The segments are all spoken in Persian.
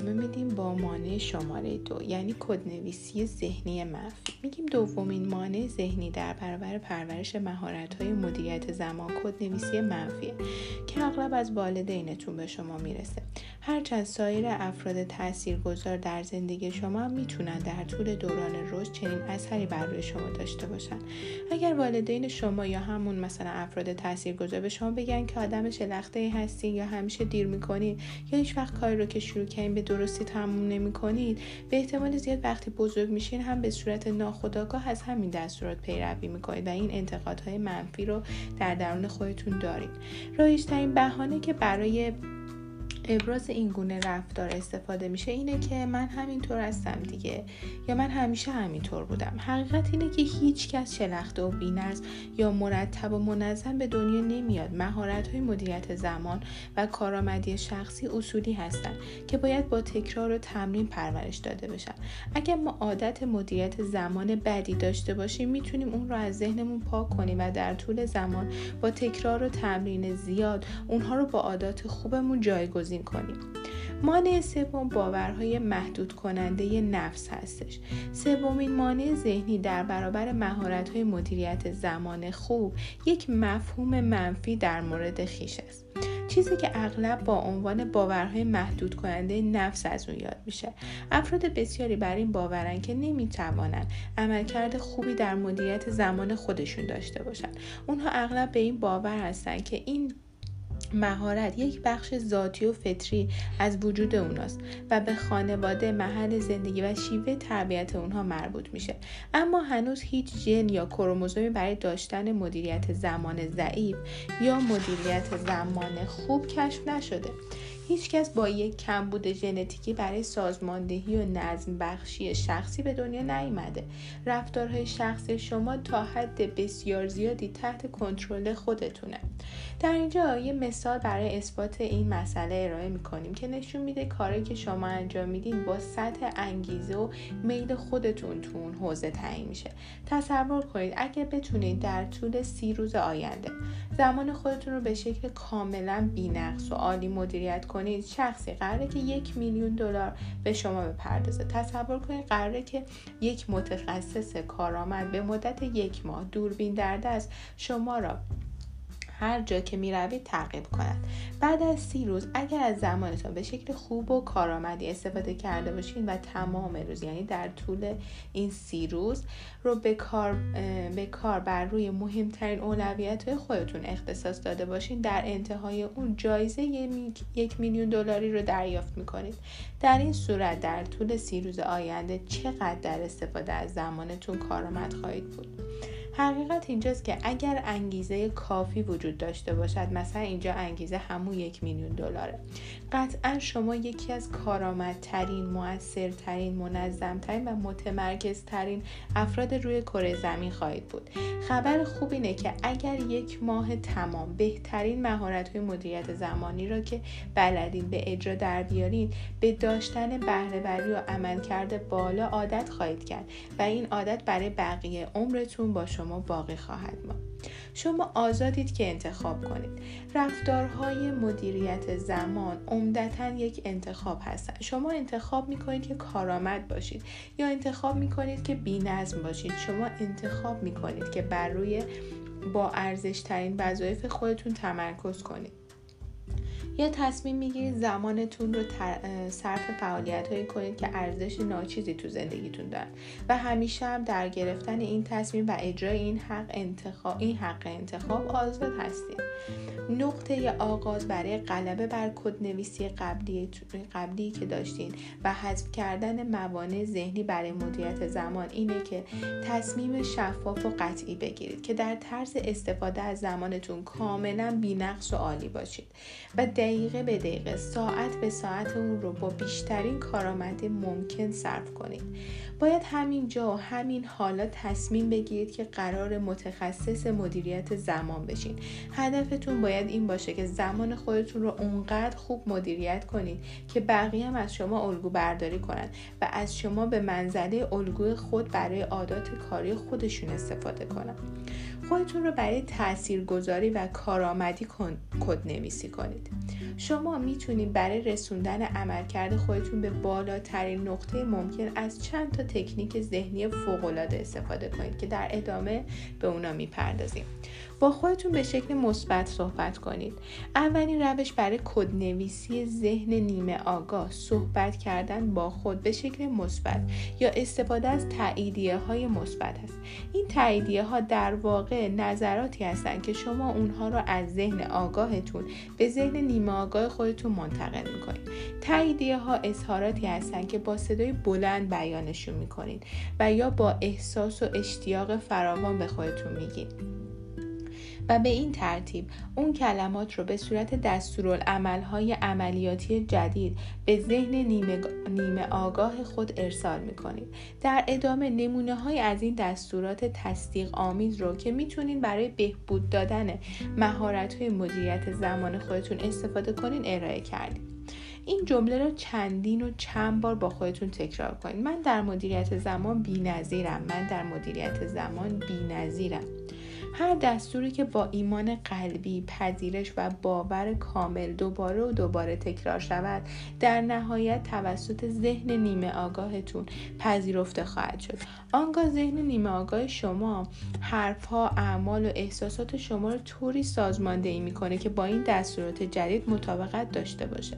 ادامه میدیم با مانع شماره دو یعنی کدنویسی ذهنی منفی. میگیم دومین مانع ذهنی در برابر پرورش مهارت های مدیریت زمان کدنویسی منفیه که اغلب از والدینتون به شما می‌رسه. هرچند سایر افراد تاثیرگذار در زندگی شما می‌تونن در طول دوران رشد چنین اثری بر روی شما داشته باشن. اگر والدین شما یا همون مثلا افراد تاثیرگذار به شما بگن که آدم شلخته هستی یا همیشه دیر می‌کنید یا هیچ وقت کاری رو که شروع کردین به درستی تموم نمی‌کنید به احتمال زیاد وقتی بزرگ میشین هم به صورت ناخودآگاه از همین دستورات پیروی می‌کنید و این انتقادهای منفی رو در درون خودتون دارید. رایجترین بهانه که برای ابراز این گونه رفتار استفاده میشه اینه که من همینطور هستم دیگه. یا من همیشه همینطور بودم. حقیقت اینه که هیچ کس شلخته و بینظم یا مرتب و منظم به دنیا نمیاد. مهارت های مدیریت زمان و کارآمدی شخصی اصولی هستن که باید با تکرار و تمرین پرورش داده بشن. اگر ما عادت مدیریت زمان بدی داشته باشیم می‌تونیم اون رو از ذهنمون پاک کنیم و در طول زمان با تکرار و تمرین زیاد اونها رو با عادات خوبمون جایگزین کنیم مانع سوم باورهای محدود کننده نفس هستش. سومین مانع ذهنی در برابر مهارت‌های مدیریت زمان خوب یک مفهوم منفی در مورد خیش است. چیزی که اغلب با عنوان باورهای محدود کننده نفس از اون یاد میشه. افراد بسیاری بر این باورن که نمی‌توانند عملکرد خوبی در مدیریت زمان خودشون داشته باشن اونها اغلب به این باور هستن که این مهارت یک بخش ذاتی و فطری از وجود اوناست و به خانواده محل زندگی و شیوه تربیت اونها مربوط میشه. اما هنوز هیچ ژن یا کروموزومی برای داشتن مدیریت زمان ضعیف یا مدیریت زمان خوب کشف نشده. هیچکس با یک کمبود ژنتیکی برای سازماندهی و نظم بخشی شخصی به دنیا نیامده. رفتارهای شخصی شما تا حد بسیار زیادی تحت کنترل خودتونه. در اینجا یه مثال برای اثبات این مسئله ارائه می‌کنیم که نشون میده کاری که شما انجام میدین با سطح انگیزه و میل خودتون تو اون حوزه تعیین میشه. تصور کنید اگر بتونید در طول سی روز آینده زمان خودتون رو به شکل کاملا بینقص و عالی مدیریت کنید کنید شخصی قراره که یک میلیون دلار به شما بپردازه. تصور کنید قراره که یک متخصص کارآمد به مدت یک ماه دوربین در دست شما را هر جا که می روید تعقیب کند. بعد از سی روز اگر از زمانتان به شکل خوب و کارآمدی استفاده کرده باشین و تمام روز یعنی در طول این سی روز رو به کار, به کار بر روی مهمترین اولویت های خودتون اختصاص داده باشین. در انتهای اون جایزه یک میلیون دلاری رو دریافت می‌کنید. در این صورت در طول سی روز آینده چقدر در استفاده از زمانتون کارآمد خواهید بود؟ حقیقت اینجاست که اگر انگیزه کافی وجود داشته باشد مثلا اینجا انگیزه همون یک میلیون دلاره. قطعا شما یکی از کارآمدترین موثرترین منظمترین و متمرکزترین افراد روی کره زمین خواهید بود. خبر خوب اینه که اگر یک ماه تمام بهترین مهارت های مدیریت زمانی را که بلدین به اجرا در بیارین به داشتن بهرهوری و عملکرد بالا عادت خواهید کرد و این عادت برای بقیه عمرتون با شما باقی خواهد ماند. شما آزادید که انتخاب کنید. رفتارهای مدیریت زمان عمدتا یک انتخاب هستن شما انتخاب می‌کنید که کارآمد باشید یا انتخاب می‌کنید که بینظم باشید. شما انتخاب می‌کنید که بر روی با ارزش ترین وظایف خودتون تمرکز کنید. یا تصمیم می‌گیرید زمانتون رو صرف فعالیت هایی کنید که ارزش ناچیزی تو زندگیتون دارن. و همیشه هم در گرفتن این تصمیم و اجرای این حق انتخاب این حق انتخاب آزاد هستید. نقطه آغاز برای غلبه بر کد نویسی قبلی قبلی که داشتین و حذف کردن موانع ذهنی برای مدیریت زمان اینه که تصمیم شفاف و قطعی بگیرید که در طرز استفاده از زمانتون کاملا بینقص و عالی باشید. و دقیقه به دقیقه ساعت به ساعت اون رو با بیشترین کارآمدی ممکن صرف کنید. باید همین جا و همین حالا تصمیم بگیرید که قرار متخصص مدیریت زمان بشین. هدفتون باید این باشه که زمان خودتون رو اونقدر خوب مدیریت کنید که بقیه هم از شما الگو برداری کنند و از شما به منزله الگوی خود برای عادات کاری خودشون استفاده کنند خودتون رو برای تاثیرگذاری و کارآمدی کد نویسی کنید. شما می‌تونید برای رسوندن عملکرد خودتون به بالاترین نقطه ممکن از چند تا تکنیک ذهنی فوقالعاده استفاده کنید که در ادامه به اونا می‌پردازیم. با خودتون به شکل مثبت صحبت کنید. اولین روش برای کدنویسی ذهن نیمه آگاه صحبت کردن با خود به شکل مثبت یا استفاده از تاییدیه های مثبت است. این تاییدیه ها در واقع نظراتی هستند که شما اونها را از ذهن آگاهتون به ذهن نیمه آگاه خودتون منتقل می‌کنید. تاییدیه ها اظهاراتی هستند که با صدای بلند بیانشون می‌کنید و یا با احساس و اشتیاق فراوان به خودتون میگید. و به این ترتیب اون کلمات رو به صورت دستورالعملهای عملیاتی جدید به ذهن نیمه, نیمه آگاه خود ارسال می‌کنید. در ادامه نمونه های از این دستورات تصدیق آمیز رو که می‌تونین برای بهبود دادن مهارت های مدیریت زمان خودتون استفاده کنین ارائه کردیم این جمله را چندین و چند بار با خودتون تکرار کنید من در مدیریت زمان نظیرم من در مدیریت زمان نظیرم هر دستوری که با ایمان قلبی پذیرش و باور کامل دوباره و دوباره تکرار شود در نهایت توسط ذهن نیمه آگاهتون پذیرفته خواهد شد. آنگاه ذهن نیمه آگاه شما حرفها اعمال و احساسات شما رو طوری سازماندهی می‌کنه که با این دستورات جدید مطابقت داشته باشه.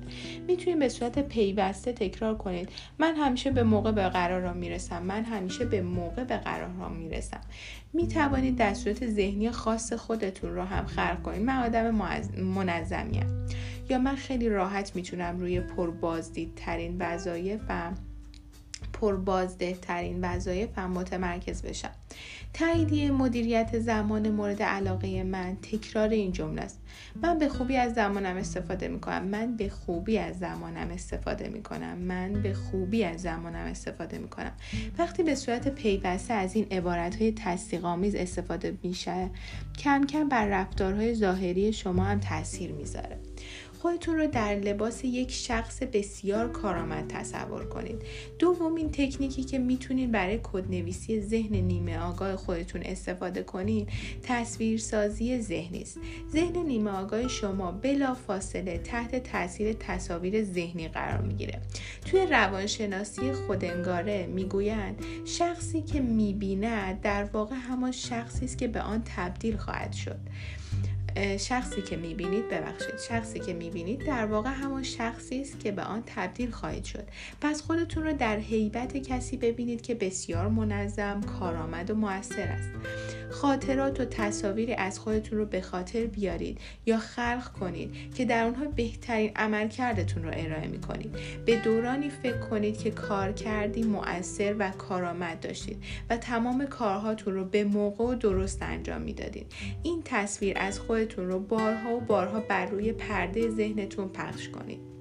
می‌تونید به صورت پیوسته تکرار کنید. من همیشه به موقع به قرارم می‌رسم. من همیشه به موقع به قرارم می‌رسم. می توانید دستورات ذهنی خاص خودتون رو هم خلق کنید. من آدم منظمیم. یا من خیلی راحت می‌تونم روی پربازدیدترین وظایف و پربازده ترین وظایفم متمرکز بشم. تاییدیه مدیریت زمان مورد علاقه من تکرار این جمله است. من به خوبی از زمانم استفاده می کنم من به خوبی از زمانم استفاده می کنم من به خوبی از زمانم استفاده می کنم وقتی به صورت پیوسته از این عبارت های تصدیق آمیز استفاده میشه کم کم بر رفتارهای ظاهری شما هم تاثیر می‌ذاره. خودتون رو در لباس یک شخص بسیار کارآمد تصور کنید. دومین تکنیکی که می‌تونید برای کدنویسی ذهن نیمه آگاه خودتون استفاده کنید تصویرسازی ذهنی است. ذهن نیمه آگاه شما بلا فاصله تحت تاثیر تصاویر ذهنی قرار می‌گیره. توی روانشناسی خودنگاره می‌گویند شخصی که می‌بیند در واقع همان شخصی است که به آن تبدیل خواهد شد. شخصی که می‌بینید ببخشید شخصی که می‌بینید در واقع همون شخصی است که به آن تبدیل خواهید شد. پس خودتون رو در حیبت کسی ببینید که بسیار منظم کارآمد و موثر است. خاطرات و تصاویری از خودتون رو به خاطر بیارید یا خلق کنید که در اونها بهترین عملکردتون رو ارائه می‌کنید. به دورانی فکر کنید که کار کردی مؤثر و کارآمد داشتید و تمام کارهاتون رو به موقع و درست انجام می‌دادید. این تصویر از خودتون رو بارها و بارها بر روی پرده ذهنتون پخش کنید.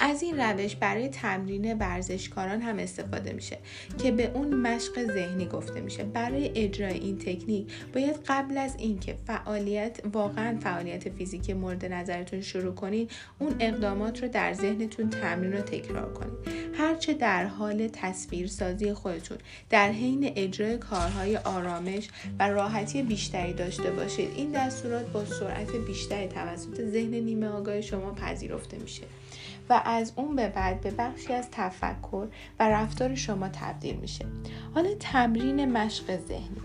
از این روش برای تمرین ورزشکاران هم استفاده میشه که به اون مشق ذهنی گفته میشه. برای اجرای این تکنیک باید قبل از اینکه فعالیت واقعا فعالیت فیزیکی مورد نظرتون شروع کنید اون اقدامات رو در ذهنتون تمرین و تکرار کنید هرچه در حال تصویرسازی خودتون در حین اجرای کارهای آرامش و راحتی بیشتری داشته باشید. این دستورات با سرعت بیشتری توسط ذهن نیمه آگاه شما پذیرفته میشه. و از اون به بعد به بخشی از تفکر و رفتار شما تبدیل میشه. حالا تمرین مشق ذهنی.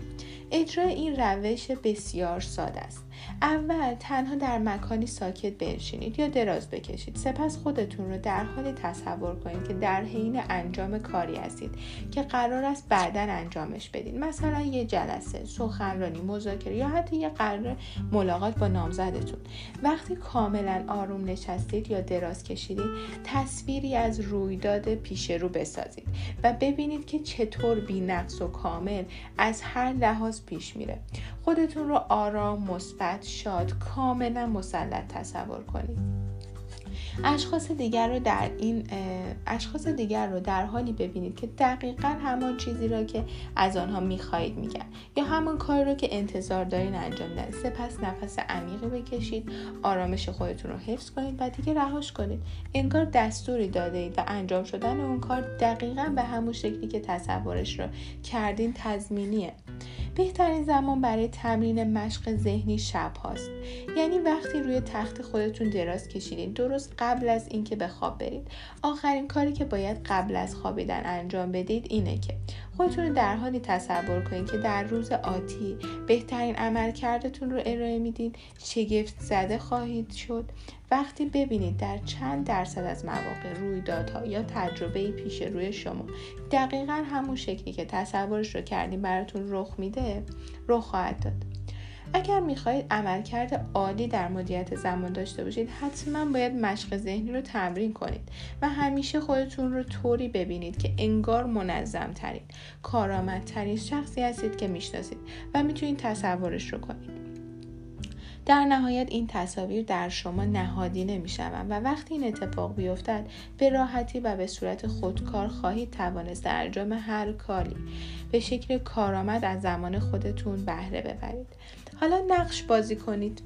اجرای این روش بسیار ساده است. اول تنها در مکانی ساکت بنشینید یا دراز بکشید. سپس خودتون رو در حالی تصور کنید که در حین انجام کاری هستید که قرار است بعدا انجامش بدین. مثلا یه جلسه سخنرانی مذاکره یا حتی یه قرار ملاقات با نامزدتون. وقتی کاملا آروم نشستید یا دراز کشیدید تصویری از رویداد پیش رو بسازید و ببینید که چطور بینقص و کامل از هر لحاظ پیش میره. خودتون رو آرام مثبت شاد کاملا مسلط تصور کنید. اشخاص دیگر رو در این اشخاص دیگر رو در حالی ببینید که دقیقا همان چیزی را که از آنها می‌خواهید میگن. یا همان کاری رو که انتظار دارین انجام دهید سپس نفس عمیقی بکشید آرامش خودتون رو حفظ کنید و دیگه رهاش کنید. انگار دستوری داده اید و انجام شدن اون کار دقیقا به همون شکلی که تصورش رو کردین تضمینیه. بهترین زمان برای تمرین مشق ذهنی شب هاست. یعنی وقتی روی تخت خودتون دراز کشیدین درست قبل از اینکه به خواب برید. آخرین کاری که باید قبل از خوابیدن انجام بدید اینه که خودتون رو در حالی تصور کنید که در روز آتی بهترین عملکردتون رو ارائه می‌دید شگفت زده خواهید شد. وقتی ببینید در چند درصد از مواقع رویدادها یا تجربه پیش روی شما دقیقا همون شکلی که تصورش رو کردیم براتون رخ میده رخ خواهد داد. اگر می‌خواهید عملکرد عالی در مدیریت زمان داشته باشید حتما باید مشق ذهنی رو تمرین کنید و همیشه خودتون رو طوری ببینید که انگار منظم ترین کارآمدترین شخصی هستید که می‌شناسید و می‌تونید تصورش رو کنید. در نهایت این تصاویر در شما نهادی نمی‌شوند و وقتی این اتفاق بیفتد به راحتی و به صورت خودکار خواهید توانست در انجام هر کاری به شکل کارآمد از زمان خودتون بهره ببرید. حالا نقش بازی کنید.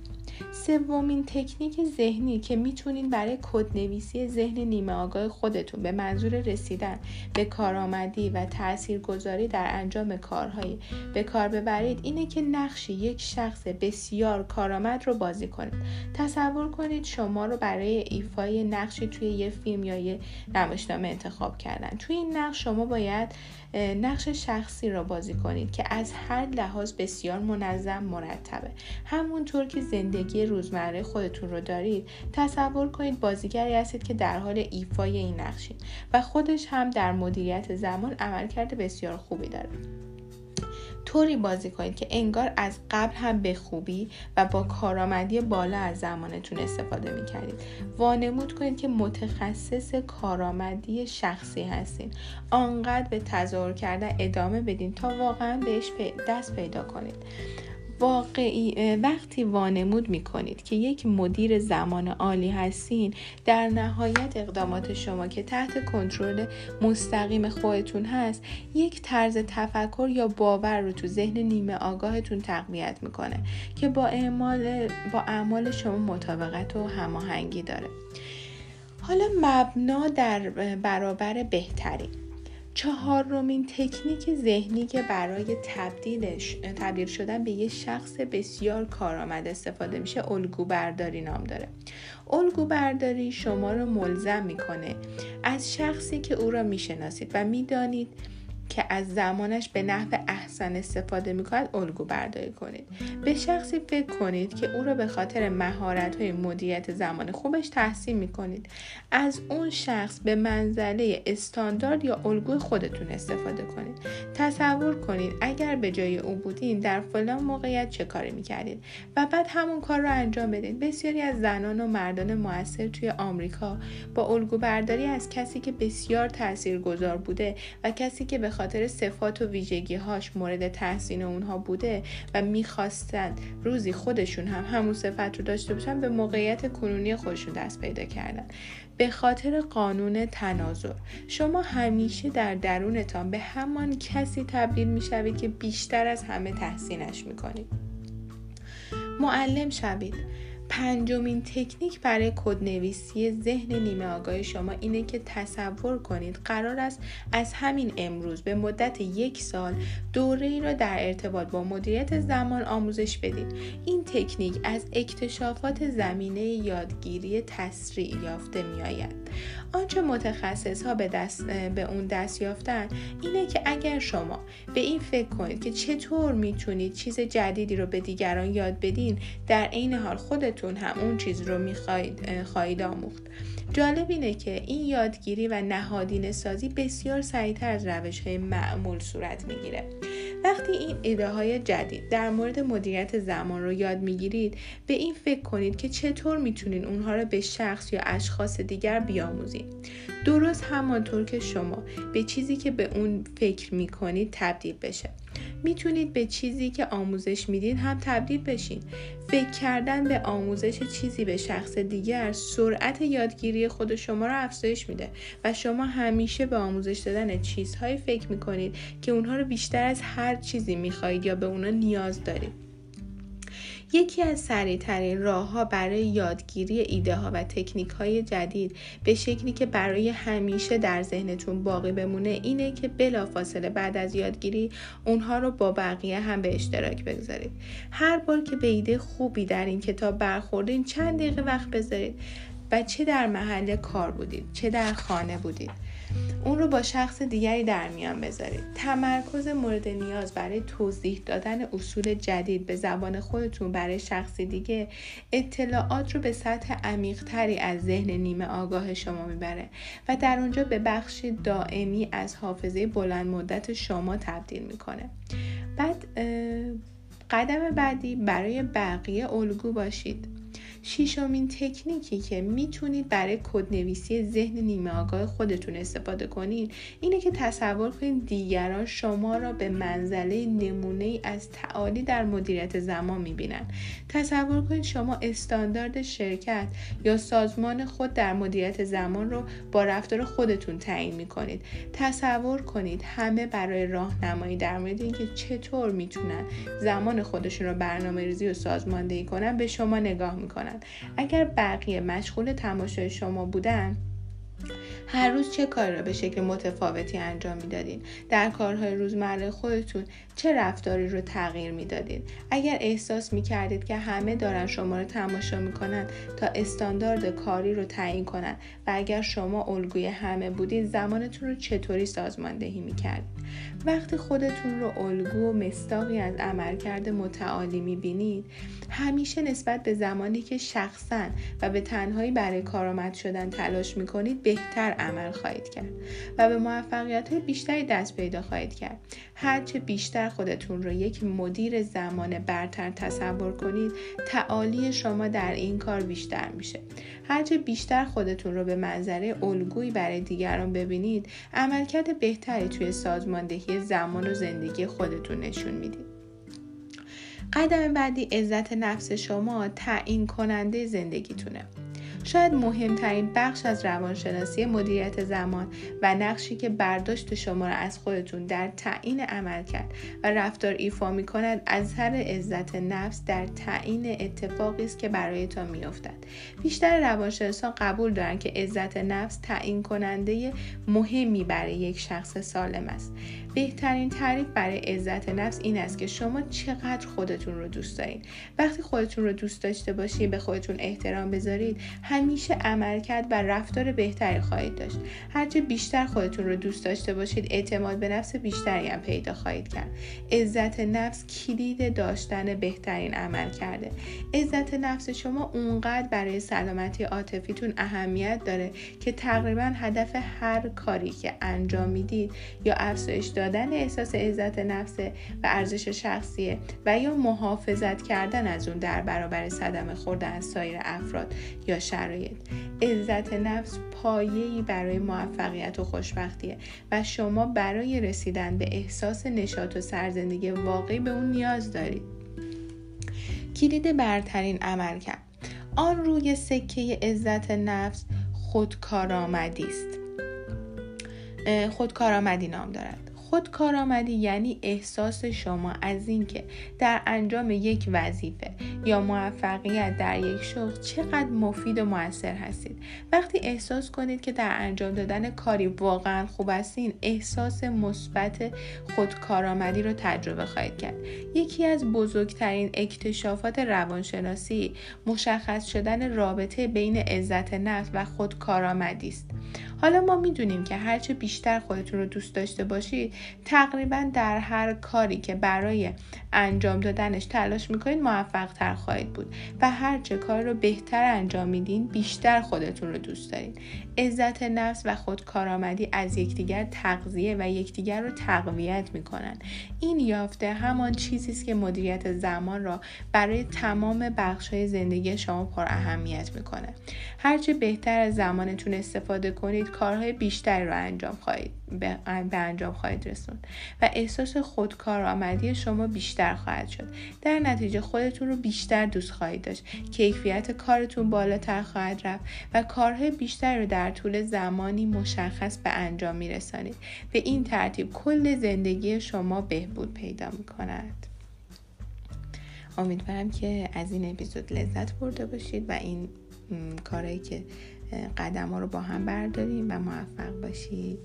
سومین تکنیک ذهنی که می‌تونین برای کدنویسی ذهن نیمه آگاه خودتون به منظور رسیدن به کارآمدی و تاثیرگذاری در انجام کارهایی به کار ببرید اینه که نقش یک شخص بسیار کارآمد رو بازی کنید. تصور کنید شما رو برای ایفای نقشی توی یه فیلم یا یه نمایشنامه انتخاب کردن. توی این نقش شما باید نقش شخصی را بازی کنید که از هر لحاظ بسیار منظم مرتبه. همونطور که زندگی روزمره خودتون رو دارید تصور کنید بازیگری هستید که در حال ایفای این نقشید و خودش هم در مدیریت زمان عملکرد بسیار خوبی داره. طوری بازی کنید که انگار از قبل هم به خوبی و با کارآمدی بالا از زمانتون استفاده می کردید وانمود کنید که متخصص کارآمدی شخصی هستین. آنقدر به تظاهر کردن ادامه بدین تا واقعا بهش دست پیدا کنید. واقعی وقتی وانمود می کنید که یک مدیر زمان عالی هستین در نهایت اقدامات شما که تحت کنترل مستقیم خودتون هست یک طرز تفکر یا باور رو تو ذهن نیمه آگاهتون تقویت می‌کنه که با اعمال با اعمال شما مطابقت و هماهنگی داره. حالا مبنا در برابر بهترین چهارمین تکنیک ذهنی که برای تبدیلش تبدیل شدن به یه شخص بسیار کارآمد استفاده میشه الگو برداری نام داره. الگو برداری شما رو ملزم می‌کنه از شخصی که او را می‌شناسید و می‌دانید که از زمانش به نحو احسن استفاده می‌کند الگو برداری کنید. به شخصی فکر کنید که او را به خاطر مهارت های مدیریت زمان خوبش تحسین می‌کنید. از اون شخص به منزله استاندارد یا الگوی خودتون استفاده کنید. تصور کنید اگر به جای او بودین در فلان موقعیت چه کاری می‌کردید و بعد همون کار را انجام بدید بسیاری از زنان و مردان موثر توی آمریکا با الگو برداری از کسی که بسیار تاثیرگذار بوده و کسی که به خاطر صفات و ویژگی هاش مورد تحسین اونها بوده و می‌خواستن روزی خودشون هم همون صفت رو داشته باشن به موقعیت کنونی خودشون دست پیدا کردن. به خاطر قانون تناظر شما همیشه در درونتان به همان کسی تبدیل می‌شوید که بیشتر از همه تحسینش می‌کنید. معلم شوید. پنجمین تکنیک برای کدنویسی ذهن نیمه آگاه شما اینه که تصور کنید قرار است از همین امروز به مدت یک سال دوره ای را در ارتباط با مدیریت زمان آموزش بدید. این تکنیک از اکتشافات زمینه یادگیری تسریع یافته می آید آنچه متخصص ها به, دست، به اون دست یافتن اینه که اگر شما به این فکر کنید که چطور می‌تونید چیز جدیدی رو به دیگران یاد بدین در عین حال خودتون هم اون چیز رو می‌خواهید خواهید آموخت. جالب اینه که این یادگیری و نهادین سازی بسیار سریعتر از روش های معمول صورت می‌گیره. وقتی این ایده های جدید در مورد مدیریت زمان رو یاد می‌گیرید به این فکر کنید که چطور می‌تونید اونها رو به شخص یا اشخاص دیگر بیاموزید. درست همانطور که شما به چیزی که به اون فکر می‌کنید تبدیل بشه. می‌تونید به چیزی که آموزش می‌دید هم تبدیل بشین. فکر کردن به آموزش چیزی به شخص دیگر سرعت یادگیری خود شما را افزایش میده و شما همیشه به آموزش دادن چیزهایی فکر می‌کنید که اونها رو بیشتر از هر چیزی می‌خواهید یا به اونها نیاز دارید. یکی از سریعترین راه ها برای یادگیری ایده ها و تکنیک های جدید به شکلی که برای همیشه در ذهنتون باقی بمونه اینه که بلافاصله بعد از یادگیری اونها رو با بقیه هم به اشتراک بگذارید. هر بار که به ایده خوبی در این کتاب برخوردین چند دقیقه وقت بذارید و چه در محل کار بودید چه در خانه بودید. اون رو با شخص دیگری در میان بذارید. تمرکز مورد نیاز برای توضیح دادن اصول جدید به زبان خودتون برای شخصی دیگه اطلاعات رو به سطح عمیقتری از ذهن نیمه آگاه شما می‌بره و در اونجا به بخش دائمی از حافظه بلند مدت شما تبدیل می‌کنه. بعد قدم بعدی برای بقیه الگو باشید. شیشمین تکنیکی که می‌تونید برای کدنویسی ذهن نیمه آگاه خودتون استفاده کنید اینه که تصور کنید دیگران شما را به منزله نمونه ای از تعالی در مدیریت زمان می‌بینن تصور کنید شما استاندارد شرکت یا سازمان خود در مدیریت زمان رو با رفتار خودتون تعیین می‌کنید. تصور کنید همه برای راهنمایی در مورد اینکه چطور می‌تونن زمان خودشون رو برنامه ریزی و سازماندهی کنن به شما نگاه می‌کنن. اگر بقیه مشغول تماشای شما بودن هر روز چه کاری را به شکل متفاوتی انجام می‌دادین؟ در کارهای روزمره خودتون چه رفتاری رو تغییر می‌دادید اگر احساس می‌کردید که همه دارن شما رو تماشا می‌کنن تا استاندارد کاری رو تعیین کنن و اگر شما الگوی همه بودید زمانتون رو چطوری سازماندهی می‌کردید وقتی خودتون رو الگو و مستاقی از عملکرد متعالی می‌بینید همیشه نسبت به زمانی که شخصا و به تنهایی برای کارآمد شدن تلاش می‌کنید بهتر عمل خواهید کرد و به موفقیت های بیشتری دست پیدا خواهید کرد. هرچه بیشتر خودتون رو یک مدیر زمان برتر تصور کنید تعالی شما در این کار بیشتر میشه. هرچه بیشتر خودتون رو به منظره الگویی برای دیگران ببینید عملکرد بهتری توی سازماندهی زمان و زندگی خودتون نشون می‌دید. قدم بعدی عزت نفس شما تعیین کننده زندگیتونه. شاید مهمترین بخش از روانشناسی مدیریت زمان و نقشی که برداشت شما را از خودتون در تعیین عمل کرد و رفتار ایفا می کند از هر عزت نفس در تعیین اتفاقی است که برایتان میافتد بیشتر روانشناسان قبول دارند که عزت نفس تعیین کننده مهمی برای یک شخص سالم است. بهترین تعریف برای عزت نفس این است که شما چقدر خودتون رو دوست دارید وقتی خودتون رو دوست داشته باشید به خودتون احترام بذارید همیشه عملکرد و رفتار بهتری خواهید داشت. هرچه بیشتر خودتون رو دوست داشته باشید اعتماد به نفس بیشتری هم پیدا خواهید کرد. عزت نفس کلید داشتن بهترین عمل کرده عزت نفس شما اونقدر برای سلامتی عاطفیتون اهمیت داره که تقریبا هدف هر کاری که انجام می‌دید یا افزایش دادن احساس عزت نفس و ارزش شخصیه و یا محافظت کردن از اون در برابر صدمه خوردن از سایر افراد یا شرایط. عزت نفس پایه‌ای برای موفقیت و خوشبختیه و شما برای رسیدن به احساس نشاط و سرزندگی واقعی به اون نیاز دارید. کلید برترین عمل کرد آن روی سکه عزت نفس خودکارآمدی است. خودکارآمدی نام دارد. خود کارآمدی یعنی احساس شما از اینکه در انجام یک وظیفه یا موفقیت در یک شغل چقدر مفید و موثر هستید. وقتی احساس کنید که در انجام دادن کاری واقعا خوب هستین احساس مثبت خودکارآمدی رو تجربه خواهید کرد. یکی از بزرگترین اکتشافات روانشناسی مشخص شدن رابطه بین عزت نفس و خودکارآمدی است. حالا ما می‌دونیم که هرچه بیشتر خودتون رو دوست داشته باشید تقریبا در هر کاری که برای انجام دادنش تلاش می‌کنید موفق تر خواهید بود. و هرچه کار رو بهتر انجام میدین بیشتر خودتون رو دوست دارید عزت نفس و خودکارآمدی از یکدیگر تغذیه و یکدیگر رو تقویت می‌کنن. این یافته همان چیزی است که مدیریت زمان را برای تمام بخش زندگی شما پر اهمیت می‌کنه. هرچه بهتر از زمانتون استفاده کنید کارهای بیشتری رو انجام خواهید به انجام خواهید رسوند و احساس خودکارآمدی شما بیشتر خواهد شد. در نتیجه خودتون رو بیشتر دوست خواهید داشت. کیفیت کارتون بالاتر خواهد رفت و کارهای بیشتری رو در طول زمانی مشخص به انجام میرسانید به این ترتیب کل زندگی شما بهبود پیدا می کند. امیدوارم که از این اپیزود لذت برده باشید و این کارهایی که قدم ها رو با هم برداریم و موفق باشید